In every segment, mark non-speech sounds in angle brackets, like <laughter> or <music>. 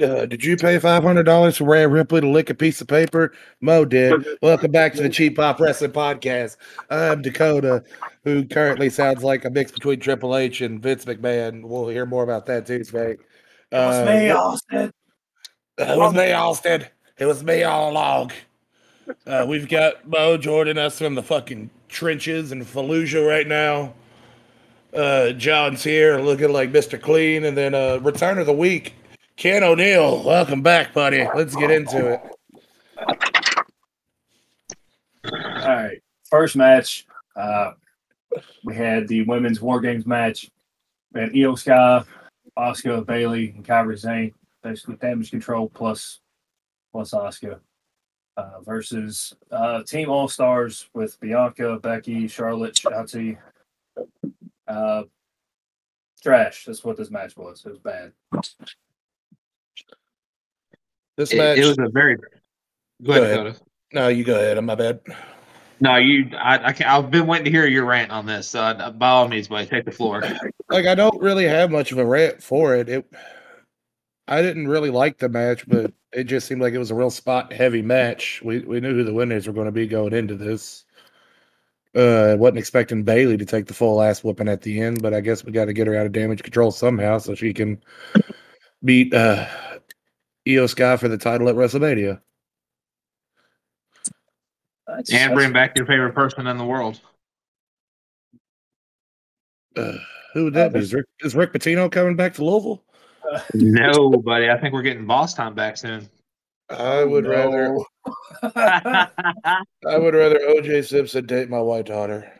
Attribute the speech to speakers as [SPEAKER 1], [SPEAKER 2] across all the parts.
[SPEAKER 1] Uh, did you pay five hundred dollars for Rhea Ripley to lick a piece of paper? Moe did. Welcome back to the Cheap Pop Wrestling Podcast. I'm Dakota, who currently sounds like a mix between Triple H and Vince McMahon. We'll hear more about that too today.
[SPEAKER 2] It was me,
[SPEAKER 1] Uh,
[SPEAKER 2] Austin.
[SPEAKER 1] It was me, Austin. It was me all along. Uh, we've got Moe Jordan, us from the fucking trenches in Fallujah right now. Uh, John's here looking like Mr. Clean. And then uh, return of the week, Ken O'Neill. Welcome back, buddy. Let's get into it.
[SPEAKER 2] All right. First match, uh, we had the women's War Games match. We had Io Sky, Asuka, Bayley, and Kairi Sane. Basically, damage control plus plus Asuka uh, versus uh, Team All Stars with Bianca, Becky, Charlotte, Shotzi. Uh, trash. That's what this match was. It was bad.
[SPEAKER 1] This
[SPEAKER 3] It,
[SPEAKER 1] match.
[SPEAKER 3] it was a very. Go
[SPEAKER 1] Go
[SPEAKER 3] ahead,
[SPEAKER 1] ahead. No, you go ahead. I'm my bad.
[SPEAKER 3] No, you. I, I can, I've been waiting to hear your rant on this. So uh, by all means, buddy, take the floor.
[SPEAKER 1] Like, I don't really have much of a rant for it. It. I didn't really like the match, but it just seemed like it was a real spot heavy match. We we knew who the winners were going to be going into this. Uh, wasn't expecting Bayley to take the full ass whooping at the end, but I guess we got to get her out of damage control somehow so she can beat uh Io Sky for the title at WrestleMania.
[SPEAKER 2] That's,
[SPEAKER 3] And
[SPEAKER 2] that's-
[SPEAKER 3] bring back your favorite person in the world.
[SPEAKER 1] Uh, who would that be? Is Rick, is Rick Pitino coming back to Louisville?
[SPEAKER 3] No, buddy. I think we're getting boss time back soon.
[SPEAKER 1] I would rather <laughs> I would rather OJ Simpson date my white daughter.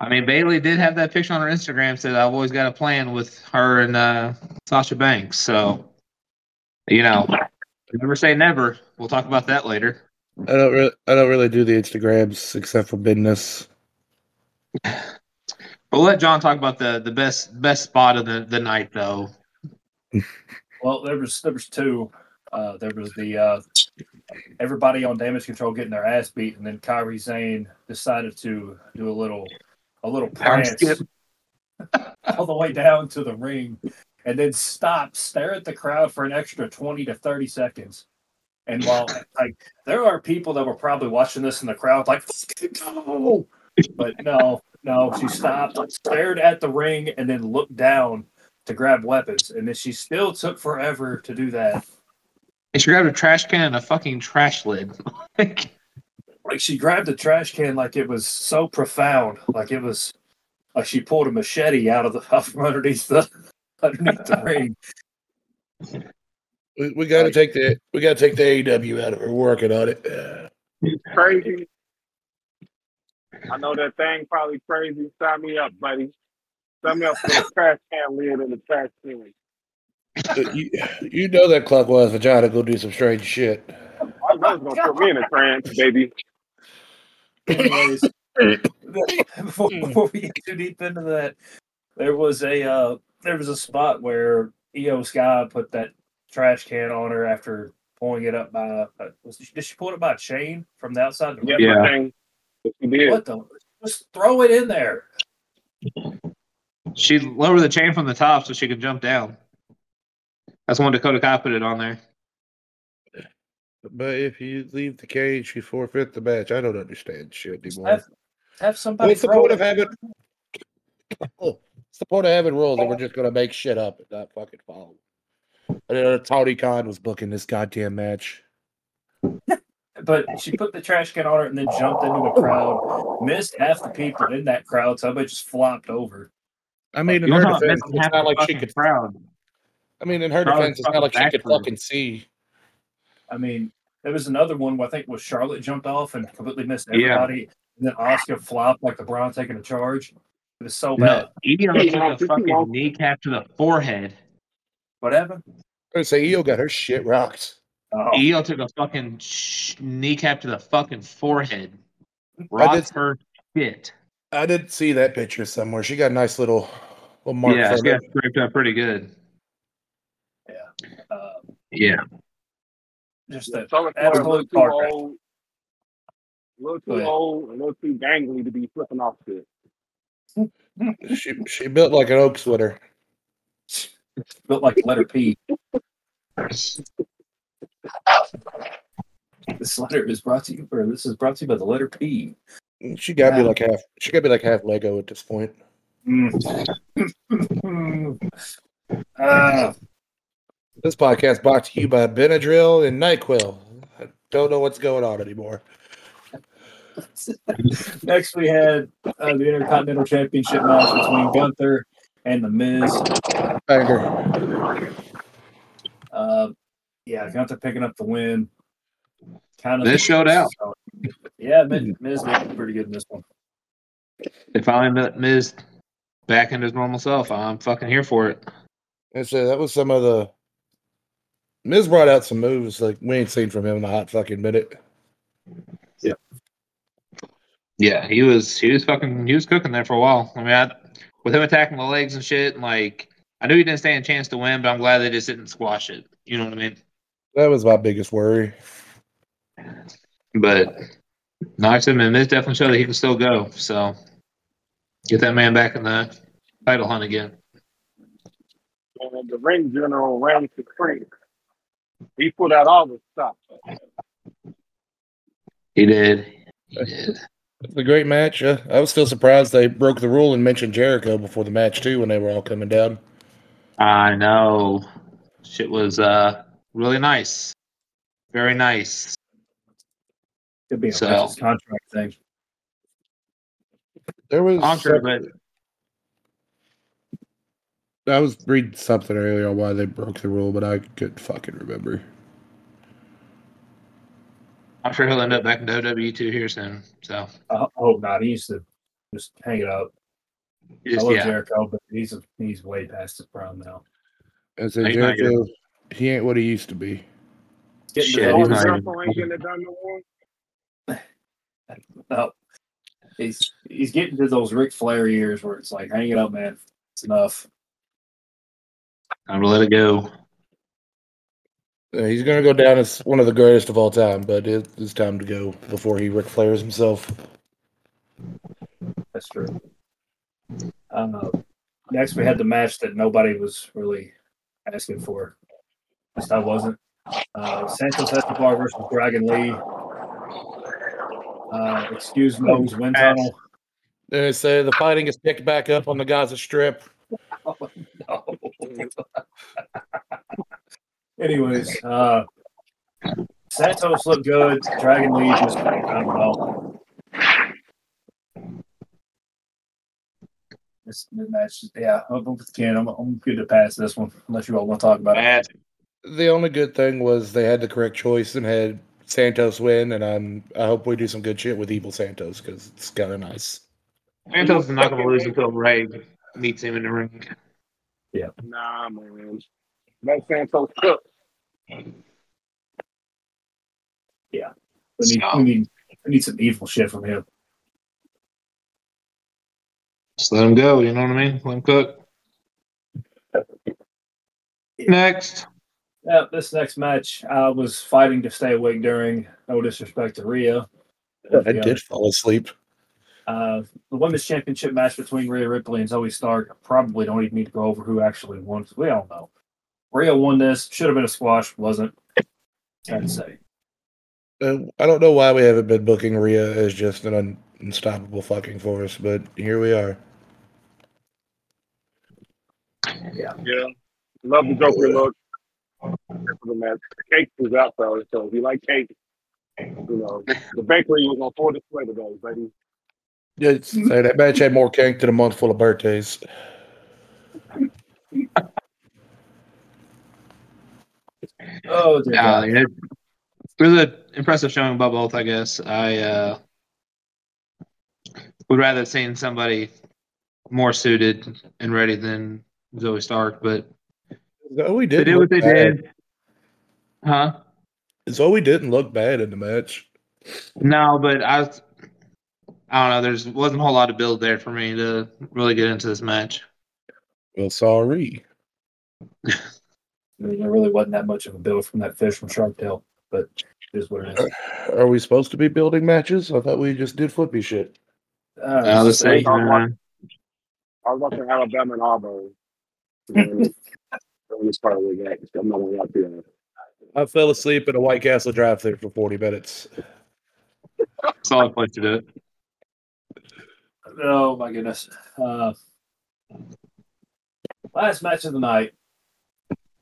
[SPEAKER 3] I mean, Bayley did have that picture on her Instagram. Said I've always got a plan with her and uh, Sasha Banks. So, you know, never say never. We'll talk about that later.
[SPEAKER 1] I don't really I don't really do the Instagrams except for business.
[SPEAKER 3] But we'll let John talk about the the best best spot of the, the night, though. <laughs>
[SPEAKER 2] Well, there was there was two. Uh, there was the uh, everybody on damage control getting their ass beat, and then Kairi Sane decided to do a little a little
[SPEAKER 3] Power
[SPEAKER 2] prance <laughs> all the way down to the ring, and then stop, stare at the crowd for an extra twenty to thirty seconds. And while <laughs> like there are people that were probably watching this in the crowd, like "Fucking go, but no, no, she stopped, stared at the ring, and then looked down to grab weapons, and then she still took forever to do that.
[SPEAKER 3] And she grabbed a trash can and a fucking trash lid. <laughs> Like,
[SPEAKER 2] Like she grabbed the trash can like it was so profound, like it was like she pulled a machete out of the <laughs> out from underneath the underneath the ring.
[SPEAKER 1] We, we got to take the we got to take the AEW out of her. We're working on it. Uh,
[SPEAKER 4] crazy. I know that thing probably crazy. Sign me up, buddy. Sign me up for the trash can lid in the trash can.
[SPEAKER 1] you, you know that clockwise vagina go do some strange shit.
[SPEAKER 4] I know it's gonna put me in a trance, baby.
[SPEAKER 2] Anyways, <laughs> before, before we get too deep into that, there was a uh, there was a spot where Io Sky put that trash can on her after pulling it up by uh, was did she pull it by a chain from the outside? The
[SPEAKER 4] Yeah.
[SPEAKER 3] Yeah.
[SPEAKER 4] What you did.
[SPEAKER 2] What the? Just throw it in there.
[SPEAKER 3] she lowered the chain from the top so she could jump down. That's when Dakota Kai put it on there.
[SPEAKER 1] But if you leave the cage, you forfeit the match. I don't understand shit anymore.
[SPEAKER 2] Have, have somebody
[SPEAKER 1] What's the point
[SPEAKER 2] it.
[SPEAKER 1] of having? Oh, What's the point of having rules that we're just gonna make shit up and not fucking follow? And then uh, Tony Khan was booking this goddamn match. <laughs>
[SPEAKER 2] But she put the trash can on her and then jumped into the crowd. Missed half the people in that crowd. Somebody just flopped over.
[SPEAKER 1] I mean, in
[SPEAKER 3] You
[SPEAKER 1] her
[SPEAKER 3] know
[SPEAKER 1] defense,
[SPEAKER 3] missing
[SPEAKER 1] it's
[SPEAKER 3] half
[SPEAKER 1] not
[SPEAKER 3] the
[SPEAKER 1] like she
[SPEAKER 3] fucking
[SPEAKER 1] could.
[SPEAKER 3] crowd.
[SPEAKER 1] I mean, in her
[SPEAKER 3] Crowd
[SPEAKER 1] defense, it's not like she could
[SPEAKER 3] backward.
[SPEAKER 1] fucking see.
[SPEAKER 2] I mean, there was another one where I think was Charlotte jumped off and completely missed
[SPEAKER 3] Yeah.
[SPEAKER 2] everybody. And then Asuka flopped like LeBron taking a charge. It was so
[SPEAKER 3] No,
[SPEAKER 2] bad.
[SPEAKER 3] Io
[SPEAKER 4] Hey,
[SPEAKER 3] took a fucking
[SPEAKER 4] want-
[SPEAKER 3] kneecap to the forehead.
[SPEAKER 2] Whatever. happened?
[SPEAKER 1] I say Io got her shit rocked.
[SPEAKER 2] Oh,
[SPEAKER 3] Io took a fucking sh- kneecap to the fucking forehead.
[SPEAKER 1] I
[SPEAKER 3] Rocked
[SPEAKER 1] did-
[SPEAKER 3] her shit.
[SPEAKER 1] I did see that picture somewhere. She got a nice little little mark
[SPEAKER 3] yeah,
[SPEAKER 1] from
[SPEAKER 3] she got scraped up pretty good.
[SPEAKER 2] uh,
[SPEAKER 3] Yeah.
[SPEAKER 2] just a
[SPEAKER 4] Charlotte Flair a little
[SPEAKER 2] absolute
[SPEAKER 4] too old, a little too old, a little too dangly to be flipping off shit.
[SPEAKER 1] She she built like an oak sweater.
[SPEAKER 2] built like the letter P. This letter is brought to you, or this is brought to you by the letter P.
[SPEAKER 1] She got to be like half. She got to be like half Lego at this point. <coughs>
[SPEAKER 2] Ah,
[SPEAKER 1] This podcast brought to you by Benadryl and Nyquil. I don't know what's going on anymore. <laughs>
[SPEAKER 2] next, we had uh, the Intercontinental Championship match between Gunther and The Miz.
[SPEAKER 1] Banger.
[SPEAKER 2] Uh, yeah, Gunther picking up the win. Kind of
[SPEAKER 3] Miz showed out.
[SPEAKER 2] Yeah, Miz, Miz did pretty good in this one.
[SPEAKER 3] They finally met Miz back into his normal self. I'm fucking here for it.
[SPEAKER 1] And so that was some of the. Miz brought out some moves like we ain't seen from him in a hot fucking minute.
[SPEAKER 3] Yeah, he was he was fucking he was cooking there for a while. I mean, I, with him attacking the legs and shit, and like I knew he didn't stand a chance to win, but I'm glad they just didn't squash it. You know what I mean?
[SPEAKER 1] That was my biggest worry.
[SPEAKER 3] But knocks him, and Miz definitely showed that he can still go. So get that man back in the title hunt again.
[SPEAKER 4] And the ring general ran supreme. He put out all the stops.
[SPEAKER 3] He did. He did.
[SPEAKER 1] It was a great match. Uh, I was still surprised they broke the rule and mentioned Jericho before the match too when they were all coming down.
[SPEAKER 3] I know. Shit was uh really nice. Very nice.
[SPEAKER 2] Could be a
[SPEAKER 3] So-
[SPEAKER 2] contract thing.
[SPEAKER 1] There was
[SPEAKER 3] I'm but
[SPEAKER 1] I was reading something earlier on why they broke the rule, but I couldn't fucking remember.
[SPEAKER 3] I'm sure he'll end up back in WWE too here soon. So
[SPEAKER 2] I hope not. He used to just hang it up. I love
[SPEAKER 3] yeah.
[SPEAKER 2] Jericho, but he's he's way past his prime now.
[SPEAKER 1] And so
[SPEAKER 3] He's
[SPEAKER 1] Jericho, he ain't what he used to be.
[SPEAKER 2] Getting
[SPEAKER 3] Shit,
[SPEAKER 2] to
[SPEAKER 3] he's
[SPEAKER 2] the
[SPEAKER 3] not even-
[SPEAKER 4] getting it done no more. <sighs>
[SPEAKER 2] no. He's he's getting to those Ric Flair years where it's like, hang it up, man. It's enough.
[SPEAKER 3] Time to let it go.
[SPEAKER 1] Uh, he's gonna go down as one of the greatest of all time, but it, it's time to go before he Ric Flairs himself.
[SPEAKER 2] That's true. Uh, next, we had the match that nobody was really asking for. At least I wasn't. Uh, Santos Escobar versus Dragon Lee. Uh, excuse Moe's wind tunnel.
[SPEAKER 1] They say the fighting is picked back up on the Gaza Strip.
[SPEAKER 2] Oh, no. Anyways, uh, Santos looked good. Dragon Lee just, I don't know. This, this match, yeah, I'm with Ken. I'm, I'm good to pass this one, unless you all want to talk about it.
[SPEAKER 1] The only good thing was they had the correct choice and had Santos win, and I'm I hope we do some good shit with Evil Santos because it's kind of nice.
[SPEAKER 3] Santos is not going to lose until Rey meets him in the ring. Yeah.
[SPEAKER 4] Nah, man. Let Santos cook.
[SPEAKER 2] We need, we need, we need some evil shit from him.
[SPEAKER 3] Just let him go. You know what I mean? Let him cook. Next.
[SPEAKER 2] Yeah, this next match, I was fighting to stay awake during. No disrespect to Rhea.
[SPEAKER 1] I did fall asleep.
[SPEAKER 2] Uh, the women's championship match between Rhea Ripley and Zoey Stark. I probably don't even need to go over who actually won. We all know. Rhea won this. Should have been a squash. Wasn't. I'd say.
[SPEAKER 1] Uh, I don't know why we haven't been booking Rhea as just an un- unstoppable fucking force, but here we are.
[SPEAKER 4] Yeah. Yeah. Love the Joker look. The match. Cake was out though, so if you like cake, you know, the bakery was on full display today, buddy.
[SPEAKER 1] Yeah, it's- say that match had more cake than a month full of birthdays.
[SPEAKER 2] Oh, dear
[SPEAKER 3] Uh,
[SPEAKER 2] God.
[SPEAKER 3] it, it was an impressive showing by both, I guess. I uh, would rather have seen somebody more suited and ready than Zoey Stark, but
[SPEAKER 1] Zoe
[SPEAKER 3] they
[SPEAKER 1] did
[SPEAKER 3] did what they did. Huh?
[SPEAKER 1] Zoe didn't look bad in the match.
[SPEAKER 3] No, but I was, I don't know. There's wasn't a whole lot of build there for me to really get into this match.
[SPEAKER 1] Well, sorry. <laughs>
[SPEAKER 2] I mean, there really wasn't that much of a build from that fish from Shark Tale, but it is what it is.
[SPEAKER 1] Are we supposed to be building matches? I thought we just did flippy shit.
[SPEAKER 2] Uh,
[SPEAKER 3] Uh, the same.
[SPEAKER 4] talk
[SPEAKER 3] Uh,
[SPEAKER 4] I was watching Alabama and Auburn. This part of the game. I'm not gonna lie to you.
[SPEAKER 1] I fell asleep in a White Castle drive-thru for 40 minutes.
[SPEAKER 3] Solid place to do it.
[SPEAKER 2] Oh my goodness. Uh, last match of the night.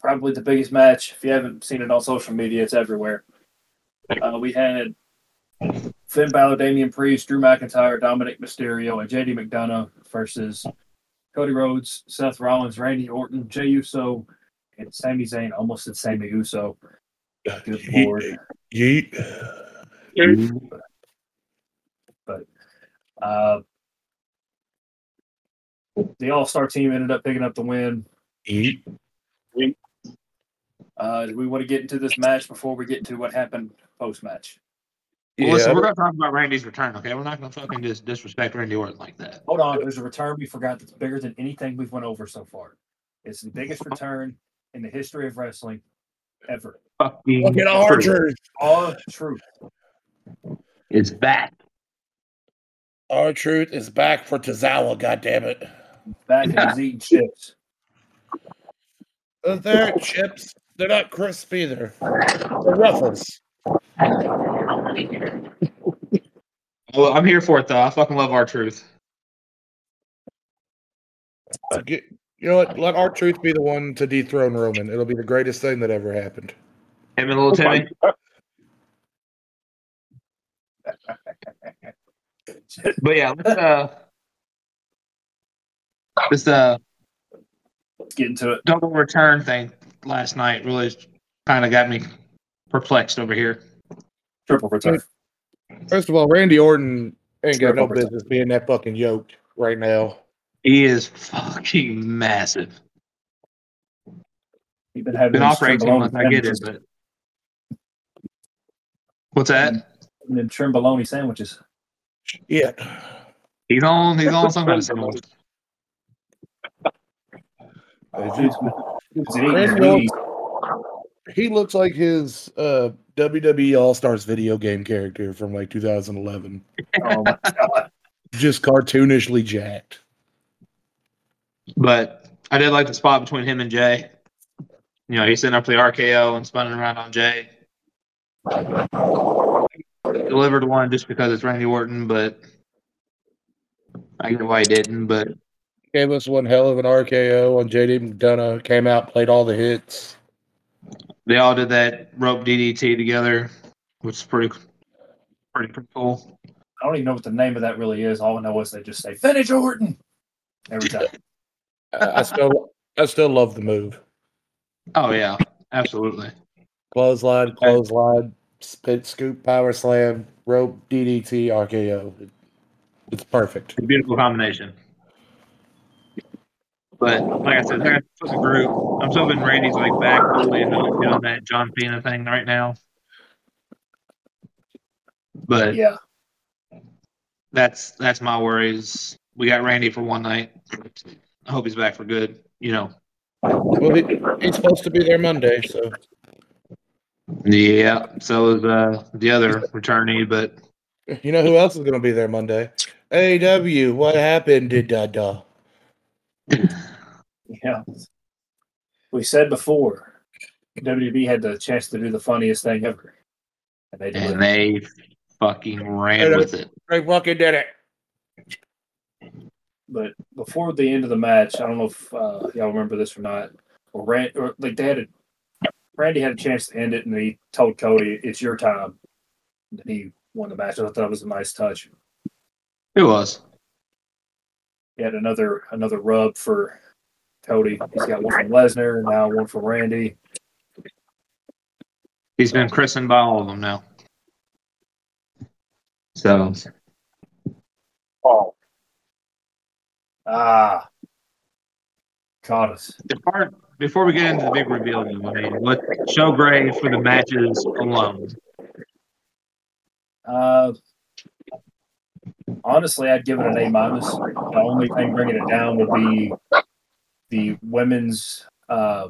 [SPEAKER 2] Probably the biggest match. If you haven't seen it on social media, it's everywhere. Uh, we had Finn Balor, Damian Priest, Drew McIntyre, Dominik Mysterio, and JD McDonagh versus Cody Rhodes, Seth Rollins, Randy Orton, Jey Uso, and Sami Zayn. Almost said Sami Uso. Good lord.
[SPEAKER 1] Yeet.
[SPEAKER 2] Uh, the All Star team ended up picking up the win.
[SPEAKER 1] Yeet.
[SPEAKER 2] Uh, do we want to get into this match before we get into what happened post match?
[SPEAKER 3] Well, listen,
[SPEAKER 1] Yeah.
[SPEAKER 3] we're gonna talk about Randy's return, okay? We're not gonna fucking just disrespect Randy Orton like that.
[SPEAKER 2] Hold on, there's a return we forgot that's bigger than anything we've went over so far. It's the biggest return in the history of wrestling ever.
[SPEAKER 3] Fucking
[SPEAKER 1] Look at Archer.
[SPEAKER 2] All truth.
[SPEAKER 3] It's back.
[SPEAKER 1] R-Truth is back for Tozawa, goddammit.
[SPEAKER 2] Back and he's eating chips.
[SPEAKER 1] They're chips. They're not crisp either. They're ruffles.
[SPEAKER 3] Well, I'm here for it though. I fucking love R-Truth.
[SPEAKER 1] Uh, get- You know what? Let R-Truth be the one to dethrone Roman. It'll be the greatest thing that ever happened.
[SPEAKER 3] Him and a little Timmy. But yeah, let's uh this uh
[SPEAKER 2] Let's get into it.
[SPEAKER 3] double return thing last night really kind of got me perplexed over here.
[SPEAKER 2] Triple return.
[SPEAKER 1] First of all, Randy Orton ain't got no
[SPEAKER 2] Triple
[SPEAKER 1] business being that fucking yoked right now.
[SPEAKER 3] He is fucking massive.
[SPEAKER 2] You've been having
[SPEAKER 3] Been
[SPEAKER 2] them
[SPEAKER 3] off for 18 months, I get it,
[SPEAKER 2] sandwiches.
[SPEAKER 3] but what's that?
[SPEAKER 2] And then trim bologna sandwiches.
[SPEAKER 1] Yeah.
[SPEAKER 3] He's on he's on some kind of sandwich.
[SPEAKER 2] Is it eating
[SPEAKER 1] Randy
[SPEAKER 2] Wheaties?
[SPEAKER 1] He looks like his uh, WWE All Stars video game character from like 2011.
[SPEAKER 2] Oh.
[SPEAKER 1] Just cartoonishly jacked.
[SPEAKER 3] But I did like the spot between him and Jey. You know, he's sitting up the RKO and spinning around on Jey. Delivered one just because it's Randy Orton, but I get why he didn't. But
[SPEAKER 1] Gave us one hell of an RKO on JD McDonagh. Came out, played all the hits.
[SPEAKER 3] they all did that rope DDT together, which is pretty, pretty, pretty cool.
[SPEAKER 2] I don't even know what the name of that really is. All I know is they just say finish Orton every time. <laughs>
[SPEAKER 1] I, I still, I still love the move.
[SPEAKER 3] Oh yeah, absolutely.
[SPEAKER 1] Clothesline, clothesline, spit scoop, power slam, rope, DDT, RKO. It's perfect.
[SPEAKER 3] It's a beautiful combination. But like I said, they're as a group. I'm so hoping Randy's like back fully and not doing that John Cena thing right now. But
[SPEAKER 2] yeah.
[SPEAKER 3] that's that's my worries. We got Randy for one night. I hope he's back for good. You know.
[SPEAKER 1] Well, he, he's supposed to be there Monday, so
[SPEAKER 3] Yeah. So is uh, the other returnee, but
[SPEAKER 1] you know who else is going to be there Monday? AW. What happened? Did da da? <laughs>
[SPEAKER 2] Yeah. We said before, WB had the chance to do the funniest thing ever. And they did
[SPEAKER 3] and
[SPEAKER 2] it.
[SPEAKER 3] they fucking ran with it.
[SPEAKER 1] They fucking did it.
[SPEAKER 2] But before the end of the match, I don't know if uh, y'all remember this or not. Or, Rand, or like they had a Randy had a chance to end it, and he told Cody, "It's your time." And he won the match. I thought that was a nice touch.
[SPEAKER 3] It was.
[SPEAKER 2] He had another another rub for Cody. He's got one from Lesnar, now one from Randy.
[SPEAKER 3] He's been christened by all of them now. So
[SPEAKER 4] Oh,
[SPEAKER 2] Ah, caught us.
[SPEAKER 3] the part before we get into the big reveal, though, I mean, let show Gray for the matches alone.
[SPEAKER 2] Uh, honestly, I'd give it an A minus. The only thing bringing it down would be the women's uh,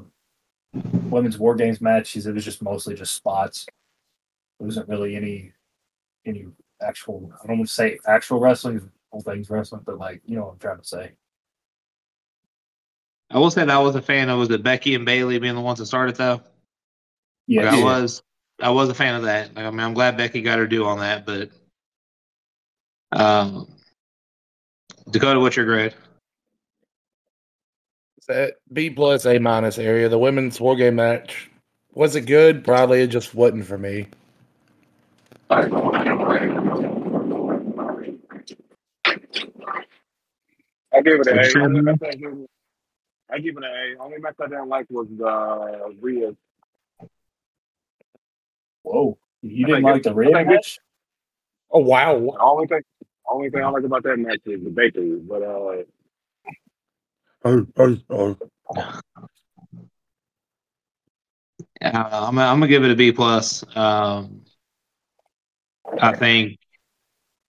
[SPEAKER 2] women's war games matches. It was just mostly just spots. There wasn't really any any actual. I don't want to say actual wrestling. All things wrestling, but like you know what I'm trying to say.
[SPEAKER 3] I will say that I was a fan of was it Becky and Bayley being the ones that started though.
[SPEAKER 2] Yeah,
[SPEAKER 3] Like, I was I was a fan of that. Like, I mean, I'm glad Becky got her due on that, but um, Dakota, what's your grade?
[SPEAKER 1] That B plus A minus area. The women's war game match was it good? Probably it just wasn't for me.
[SPEAKER 4] I give it an
[SPEAKER 3] Sure.
[SPEAKER 4] A. Only match I give it- I give it an A. Only match I didn't like was uh, Rhea.
[SPEAKER 2] Whoa, you didn't like the
[SPEAKER 4] I
[SPEAKER 2] red match?
[SPEAKER 1] Oh wow!
[SPEAKER 4] The only thing, only thing I like about that match is the bakery. But uh,
[SPEAKER 1] Oh, oh, oh.
[SPEAKER 3] I don't know. I'm gonna, I'm gonna give it a B plus. Um, I think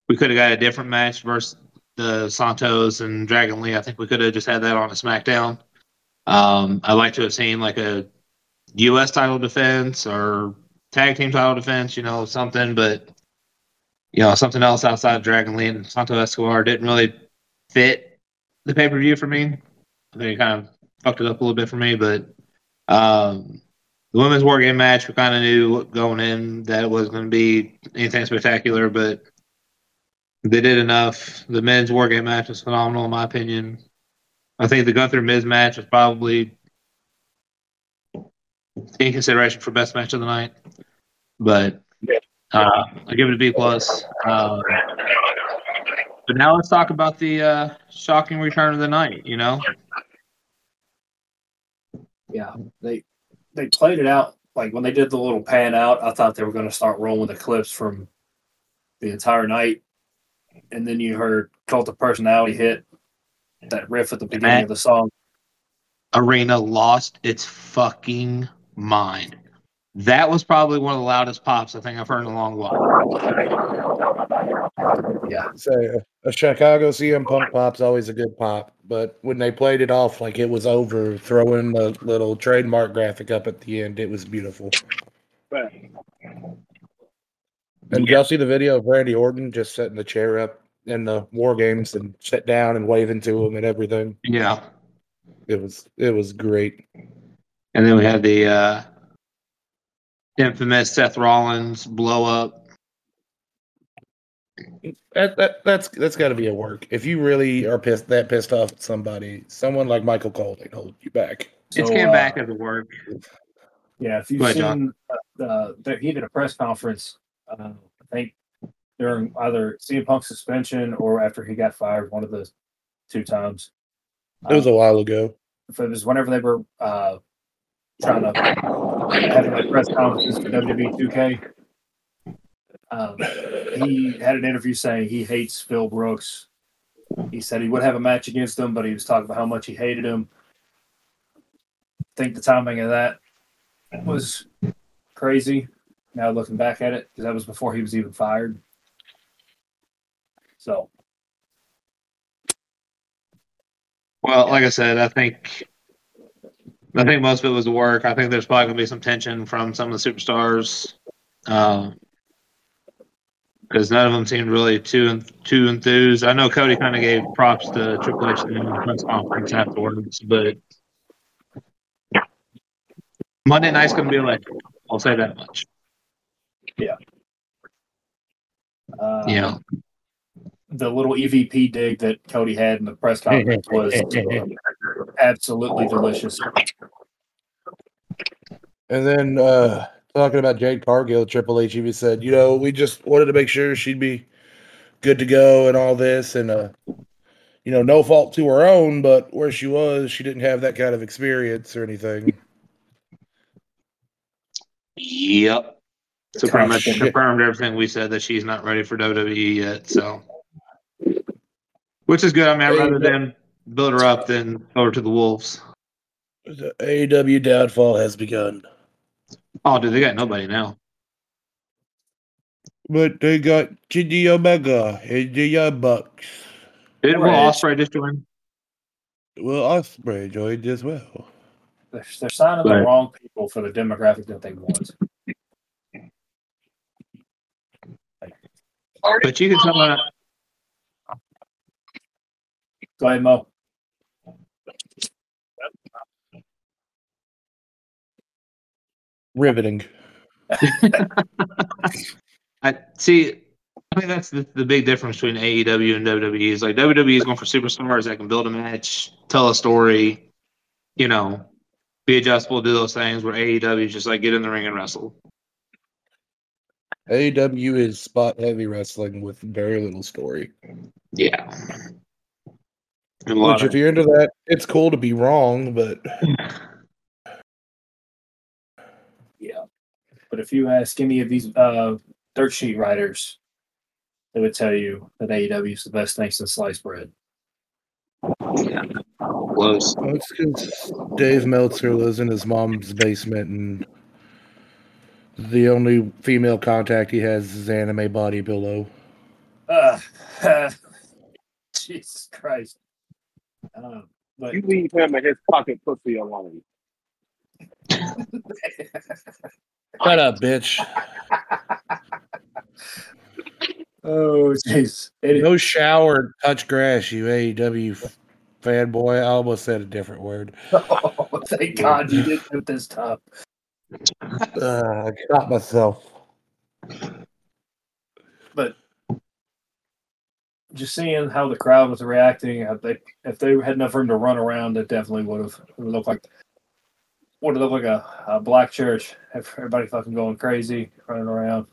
[SPEAKER 3] we could have got a different match versus the Santos and Dragon Lee. I think we could have just had that on a SmackDown. Um, I'd like to have seen like a U.S. title defense or tag team title defense, you know, something. But you know, something else outside of Dragon Lee and Santos Escobar didn't really fit the pay per view for me. I think it kind of fucked it up a little bit for me, but um, the women's war game match, we kind of knew going in that it wasn't going to be anything spectacular, but they did enough. The men's war game match was phenomenal, in my opinion. I think the Gunther Miz match was probably in consideration for best match of the night, but uh, I give it a B plus. Um, but now let's talk about the uh, shocking return of the night. You know,
[SPEAKER 2] Yeah, they they played it out like when they did the little pan out. I thought they were going to start rolling the clips from the entire night, and then you heard Cult of Personality hit that riff at the beginning of the song.
[SPEAKER 3] arena lost its fucking mind. That was probably one of the loudest pops I think I've heard in a long while.
[SPEAKER 2] Yeah,
[SPEAKER 1] So a, a Chicago CM Punk pop's always a good pop, but when they played it off like it was over, throwing the little trademark graphic up at the end, it was beautiful.
[SPEAKER 4] but
[SPEAKER 1] And y'all see the video of Randy Orton just setting the chair up in the war games and sit down and waving to him and everything.
[SPEAKER 3] Yeah.
[SPEAKER 1] It was it was great.
[SPEAKER 3] And then we had the uh, infamous Seth Rollins blow up.
[SPEAKER 1] That, that that's that's got to be a work. If you really are pissed that pissed off at somebody, someone like Michael Cole ain't hold you back.
[SPEAKER 3] It's came
[SPEAKER 2] uh,
[SPEAKER 3] back as a work.
[SPEAKER 2] Yeah, if you've
[SPEAKER 3] ahead,
[SPEAKER 2] seen,
[SPEAKER 3] John.
[SPEAKER 2] uh, uh, there- he did a press conference, uh, I think during either CM Punk's suspension or after he got fired, one of the two times.
[SPEAKER 1] It was a while ago.
[SPEAKER 2] if it was whenever they were uh, trying to having like press conferences for WWE 2K. Um, he had an interview saying he hates Phil Brooks. He said he would have a match against him, but he was talking about how much he hated him. I think the timing of that was crazy. Now looking back at it, because that was before he was even fired. So
[SPEAKER 3] Well, like I said, I think I think most of it was work. I think there's probably gonna be some tension from some of the superstars. Because none of them seemed really too too enthused. I know Cody kind of gave props to Triple H in the press conference afterwards, but Monday night's gonna be electric. I'll say that much.
[SPEAKER 2] uh,
[SPEAKER 3] yeah.
[SPEAKER 2] the little EVP dig that Cody had in the press conference <laughs> was absolutely delicious.
[SPEAKER 1] And then uh talking about Jade Cargill, Triple H even said, you know, we just wanted to make sure she'd be good to go and all this and uh you know, no fault to her own, but where she was, she didn't have that kind of experience or anything.
[SPEAKER 3] yep. So pretty much
[SPEAKER 1] Shit.
[SPEAKER 3] confirmed everything we said that she's not ready for WWE yet. So, which is good. I mean, I'd rather than build her up than throw her to the wolves.
[SPEAKER 1] The AEW downfall has begun.
[SPEAKER 3] Oh, dude, they got nobody now.
[SPEAKER 1] But they got Kenny Omega and the Young Bucks.
[SPEAKER 3] Did Will
[SPEAKER 2] Right.
[SPEAKER 3] Ospreay just join?
[SPEAKER 1] Well, Ospreay joined as well.
[SPEAKER 2] They're, they're signing the wrong people for the demographic that they want.
[SPEAKER 3] But you can tell that
[SPEAKER 2] Go ahead, Moe.
[SPEAKER 1] Riveting. <laughs>
[SPEAKER 3] I see. I think that's the, the big difference between AEW and WWE. Is like WWE is going for superstars that can build a match, tell a story, you know, be adjustable, do those things. Where AEW is just like get in the ring and wrestle.
[SPEAKER 1] AEW is spot heavy wrestling with very little story.
[SPEAKER 3] Yeah. And a lot
[SPEAKER 1] Which,
[SPEAKER 3] of-
[SPEAKER 1] if you're into that, it's cool to be wrong, but <laughs>
[SPEAKER 2] But if you ask any of these uh, dirt sheet writers, they would tell you that AEW is the best thing since sliced bread. Yeah.
[SPEAKER 3] close.
[SPEAKER 1] well, it's because Dave Meltzer lives in his mom's basement and the only female contact he has is anime body pillow.
[SPEAKER 2] Uh, <laughs> Jesus Christ. Uh, but
[SPEAKER 4] You leave him and his pocket pussy alone. <laughs>
[SPEAKER 1] Shut up, bitch.
[SPEAKER 2] oh, jeez.
[SPEAKER 1] No shower, touch grass, you AEW fanboy. I almost said a different word. <laughs>
[SPEAKER 2] Oh, thank God you didn't do this time.
[SPEAKER 1] Uh, I got myself.
[SPEAKER 2] But just seeing how the crowd was reacting, if they if they had enough room to run around, it definitely would have looked like would have looked like a, a black church. Everybody fucking going crazy, running around.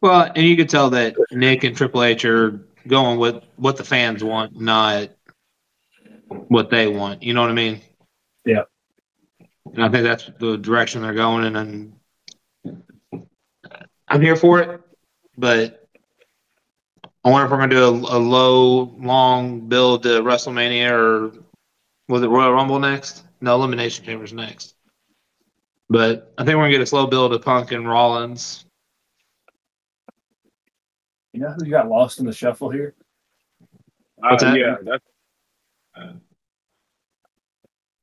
[SPEAKER 3] Well, and you could tell that Nick and Triple H are going with what the fans want, not what they want. You know what I mean?
[SPEAKER 2] Yeah.
[SPEAKER 3] And I think that's the direction they're going in, and I'm here for it. But I wonder if we're going to do a, a low, long build to WrestleMania or was it Royal Rumble next? No, Elimination Chambers next. But I think we're going to get a slow build to Punk and Rollins.
[SPEAKER 2] You know who got lost in the shuffle here?
[SPEAKER 3] What's
[SPEAKER 4] Uh,
[SPEAKER 3] that?
[SPEAKER 4] yeah, that's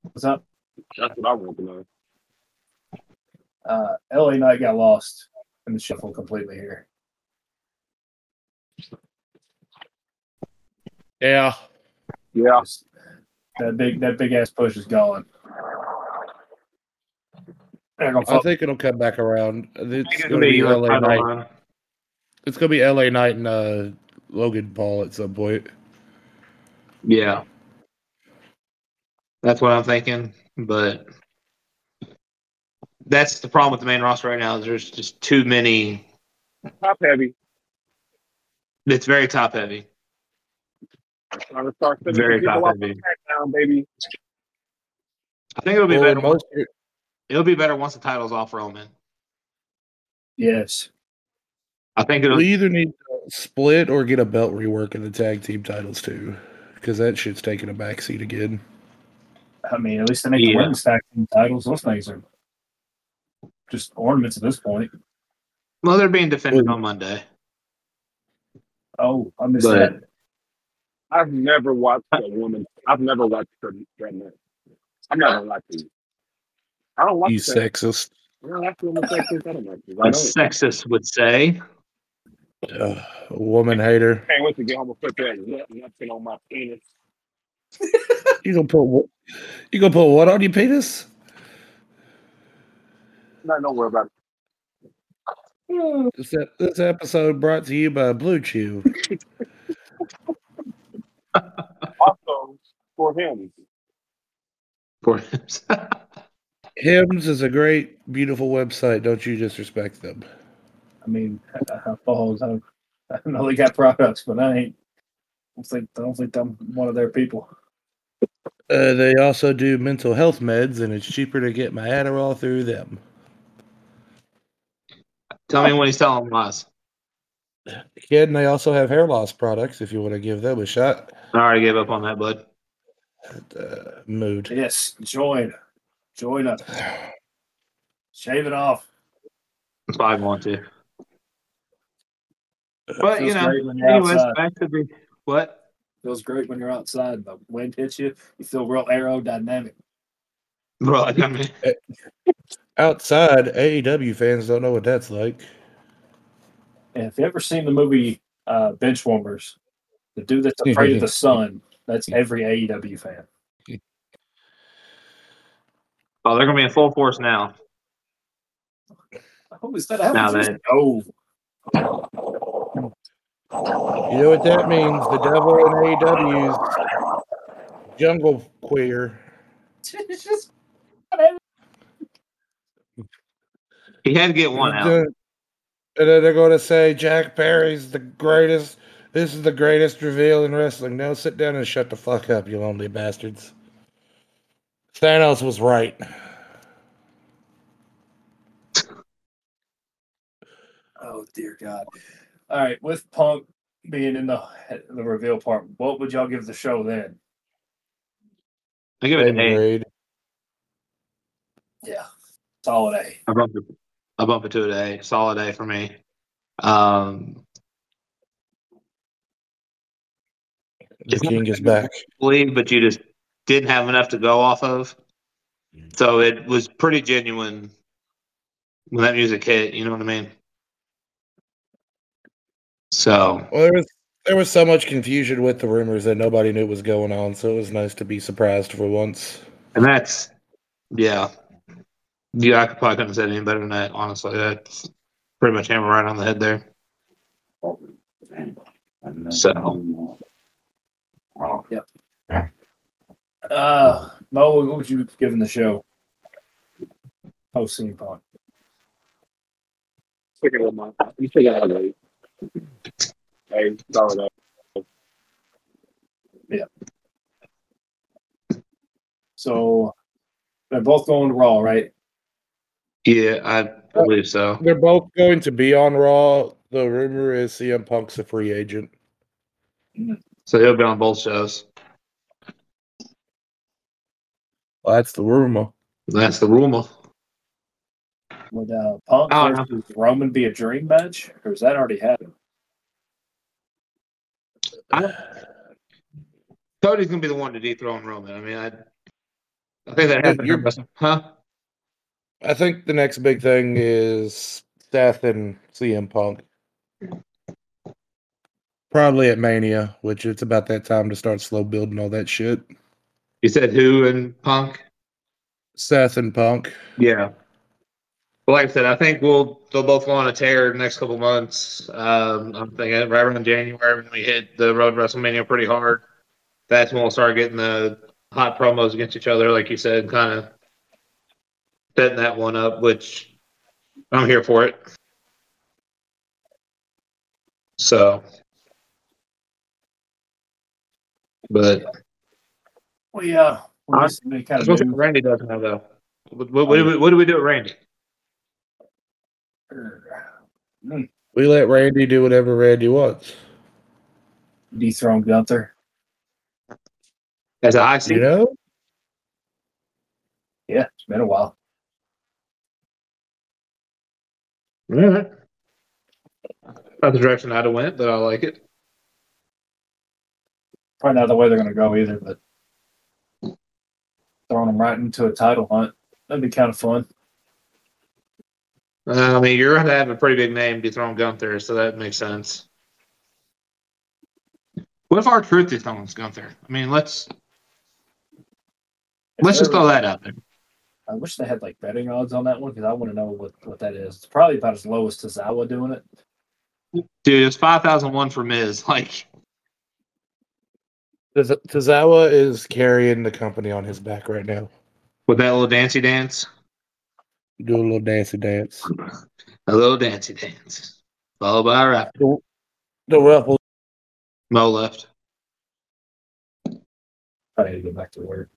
[SPEAKER 2] What's up?
[SPEAKER 4] that's what I want to know.
[SPEAKER 2] Uh, LA Knight got lost in the shuffle completely here.
[SPEAKER 1] Yeah.
[SPEAKER 4] Yeah,
[SPEAKER 2] Just- that big that big ass push is gone. Gonna
[SPEAKER 1] I think it'll come back around. It's
[SPEAKER 3] it's
[SPEAKER 1] going to be
[SPEAKER 3] a
[SPEAKER 1] LA
[SPEAKER 3] title
[SPEAKER 1] Knight. It's going to be LA Knight and uh, Logan Paul at some point.
[SPEAKER 3] Yeah. That's what I'm thinking, but that's the problem with the main roster right now. Is there's just too many.
[SPEAKER 4] top heavy.
[SPEAKER 3] It's very top heavy.
[SPEAKER 4] Trying to start sending
[SPEAKER 3] Very top heavy.
[SPEAKER 4] The SmackDown, baby.
[SPEAKER 3] I think it'll be
[SPEAKER 1] Well,
[SPEAKER 3] better.
[SPEAKER 1] most,
[SPEAKER 3] It'll be better once the title's off Roman.
[SPEAKER 2] yes.
[SPEAKER 3] I think it'll.
[SPEAKER 1] we either need to split or get a belt rework in the tag team titles too, because that shit's taking a backseat again.
[SPEAKER 2] I mean, at least they make the
[SPEAKER 3] Yeah.
[SPEAKER 2] women's tag team titles. Those things are just ornaments at this point.
[SPEAKER 3] Well, they're being defended on Monday.
[SPEAKER 2] Oh, I missed
[SPEAKER 3] But-
[SPEAKER 2] that.
[SPEAKER 4] I've never watched a woman. I've never watched her that match. I'm not gonna lie to you. I don't watch
[SPEAKER 1] You
[SPEAKER 4] that.
[SPEAKER 1] sexist.
[SPEAKER 4] I don't watch women sex title matches. I
[SPEAKER 3] A
[SPEAKER 4] don't.
[SPEAKER 3] sexist would say.
[SPEAKER 1] Uh, woman hater.
[SPEAKER 4] Can't wait to get home and put that nothing on my penis. <laughs>
[SPEAKER 1] You gonna put what? You gonna put what on your penis?
[SPEAKER 4] Not worry about it.
[SPEAKER 1] This, this episode brought to you by BlueChew. <laughs>
[SPEAKER 4] Also for him.
[SPEAKER 3] For him. <laughs>
[SPEAKER 1] Hims is a great, beautiful website. Don't you disrespect them?
[SPEAKER 2] I mean, I, balls. I, I <laughs> know they got products, but I ain't. I don't think I don't think I'm one of their people.
[SPEAKER 1] Uh, they also do mental health meds, and it's cheaper to get my Adderall through them.
[SPEAKER 3] Tell me when he's telling lies.
[SPEAKER 1] Kid, and they also have hair loss products if you want to give them a shot.
[SPEAKER 3] I already gave up on that, bud.
[SPEAKER 1] Uh, mood.
[SPEAKER 2] Yes, join, join up, shave it off.
[SPEAKER 3] That's why I want to. But you know,
[SPEAKER 2] great when you're
[SPEAKER 3] anyways,
[SPEAKER 2] outside.
[SPEAKER 3] back to the what?
[SPEAKER 2] Feels great when you're outside. The wind hits you. You feel real aerodynamic.
[SPEAKER 3] Bro, I mean,
[SPEAKER 1] Outside, AEW fans don't know what that's like.
[SPEAKER 2] And if you ever seen the movie uh, Benchwarmers, the dude that's afraid of the <laughs> sun, that's every AEW fan. <laughs>
[SPEAKER 3] oh, they're gonna be in full force now.
[SPEAKER 2] Who is that?
[SPEAKER 3] Now
[SPEAKER 2] Just-
[SPEAKER 3] then.
[SPEAKER 2] Oh,
[SPEAKER 1] You know what that means? The devil in AEW's jungle queer. <laughs>
[SPEAKER 2] it's just
[SPEAKER 3] He had to get one out.
[SPEAKER 1] And then they're going to say Jack Perry's the greatest. This is the greatest reveal in wrestling. Now sit down and shut the fuck up, you lonely bastards. Thanos was right.
[SPEAKER 2] oh dear God. All right, with Punk being in the the reveal part, what would y'all give the show then?
[SPEAKER 3] I give it an
[SPEAKER 1] Same
[SPEAKER 3] eight.
[SPEAKER 1] grade.
[SPEAKER 2] Yeah, solid A.
[SPEAKER 3] I bump it. I bump it to an A. Solid A for me. Um,
[SPEAKER 1] The
[SPEAKER 3] It's not-
[SPEAKER 1] king is back.
[SPEAKER 3] believe, but you just didn't have enough to go off of. So it was pretty genuine when that music hit. You know what I mean? So
[SPEAKER 1] Well, there was there was so much confusion with the rumors that nobody knew what was going on, so it was nice to be surprised for once.
[SPEAKER 3] And that's, yeah. Yeah, I could probably couldn't have said any better than that, honestly. That's pretty much hammer right on the head there. So, <laughs>
[SPEAKER 2] Uh, Moe, what would you have given the show? Post CM Punk.
[SPEAKER 4] Sticking with my, you sticking out of it. Hey, sorry that.
[SPEAKER 2] So they're both going to Raw, right?
[SPEAKER 3] yeah, I believe so.
[SPEAKER 1] They're both going to be on Raw. The rumor is CM Punk's a free agent.
[SPEAKER 3] So he'll be on both shows.
[SPEAKER 1] Well, that's the rumor.
[SPEAKER 3] That's the rumor.
[SPEAKER 2] Would uh, Punk
[SPEAKER 3] Oh, no.
[SPEAKER 2] Roman be a dream match, or is that already happened?
[SPEAKER 3] Cody's gonna be the one to dethrone Roman. I mean, I, I think that
[SPEAKER 1] Yeah,
[SPEAKER 3] happened.
[SPEAKER 1] you're-
[SPEAKER 3] Huh?
[SPEAKER 1] I think the next big thing is Seth and CM Punk. Probably at Mania, which it's about that time to start slow building all that shit.
[SPEAKER 3] You said who and Punk?
[SPEAKER 1] Seth and Punk.
[SPEAKER 3] Yeah. But like I said, I think we'll they'll both go on a tear the next couple months. Um, I'm thinking right around January when we hit the road WrestleMania pretty hard. That's when we'll start getting the hot promos against each other, like you said, kind of setting that one up, which I'm here for it. So, but
[SPEAKER 2] We uh, we
[SPEAKER 3] I-
[SPEAKER 2] missed kind of
[SPEAKER 3] what. Randy does now, though. What, what, what, do we, what do we do with Randy?
[SPEAKER 1] We let Randy do whatever Randy wants.
[SPEAKER 2] dethrone Gunther.
[SPEAKER 3] As a high
[SPEAKER 1] You know?
[SPEAKER 2] Yeah, it's been a while.
[SPEAKER 3] All right. Not the direction I'd have went, but I like it.
[SPEAKER 2] Probably not the way they're going to go either, but throwing them right into a title hunt that'd be kind of fun.
[SPEAKER 3] Uh, I mean, you're going to have a pretty big name dethrone Gunther, so that makes sense. What if R-Truth dethrones Gunther? I mean, let's let's just throw that out there.
[SPEAKER 2] I wish they had like betting odds on that one because I want to know what what that is. It's probably about as low as Tozawa doing it.
[SPEAKER 3] Dude, it's 5001 for Miz. <laughs> Like,
[SPEAKER 1] Taz- Tozawa is carrying the company on his back right now.
[SPEAKER 3] with that little dancey dance,
[SPEAKER 1] Do a little dancey dance.
[SPEAKER 3] a little dancey dance. Followed by a rap.
[SPEAKER 1] The, the ruffle.
[SPEAKER 3] Moe left.
[SPEAKER 2] I need to go back to work.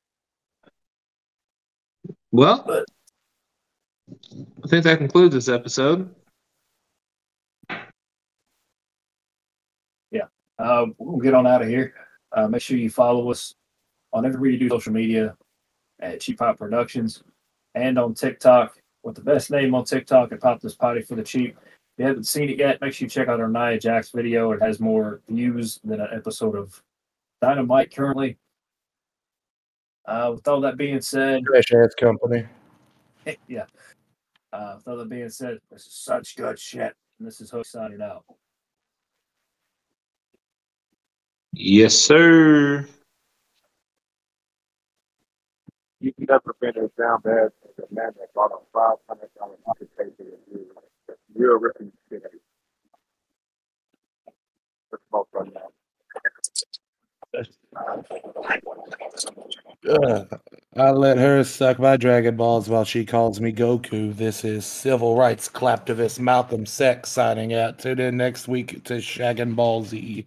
[SPEAKER 3] Well, I think that concludes this episode. Yeah.
[SPEAKER 2] Uh, we'll get on out of here. Uh, make sure you follow us on everywhere you do social media at Cheap Pop Productions and on TikTok with the best name on TikTok at Pop This Potty for the Cheap. If you haven't seen it yet, make sure you check out our Nia Jax video. It has more views than an episode of Dynamite currently. Uh, with all that being said,
[SPEAKER 1] Trash ass company.
[SPEAKER 2] yeah. Uh, with all that being said, this is such good shit. And this is Hook signing out.
[SPEAKER 3] Yes, sir.
[SPEAKER 4] You never been as down bad as a man that bought a five hundred dollar market still ripping shit out. That's about right now.
[SPEAKER 1] Ugh. I let her suck my Dragon Balls while she calls me Goku. This is civil rights claptivist Malcolm Sex signing out. Tune in next week to Shaggin' Ball Z.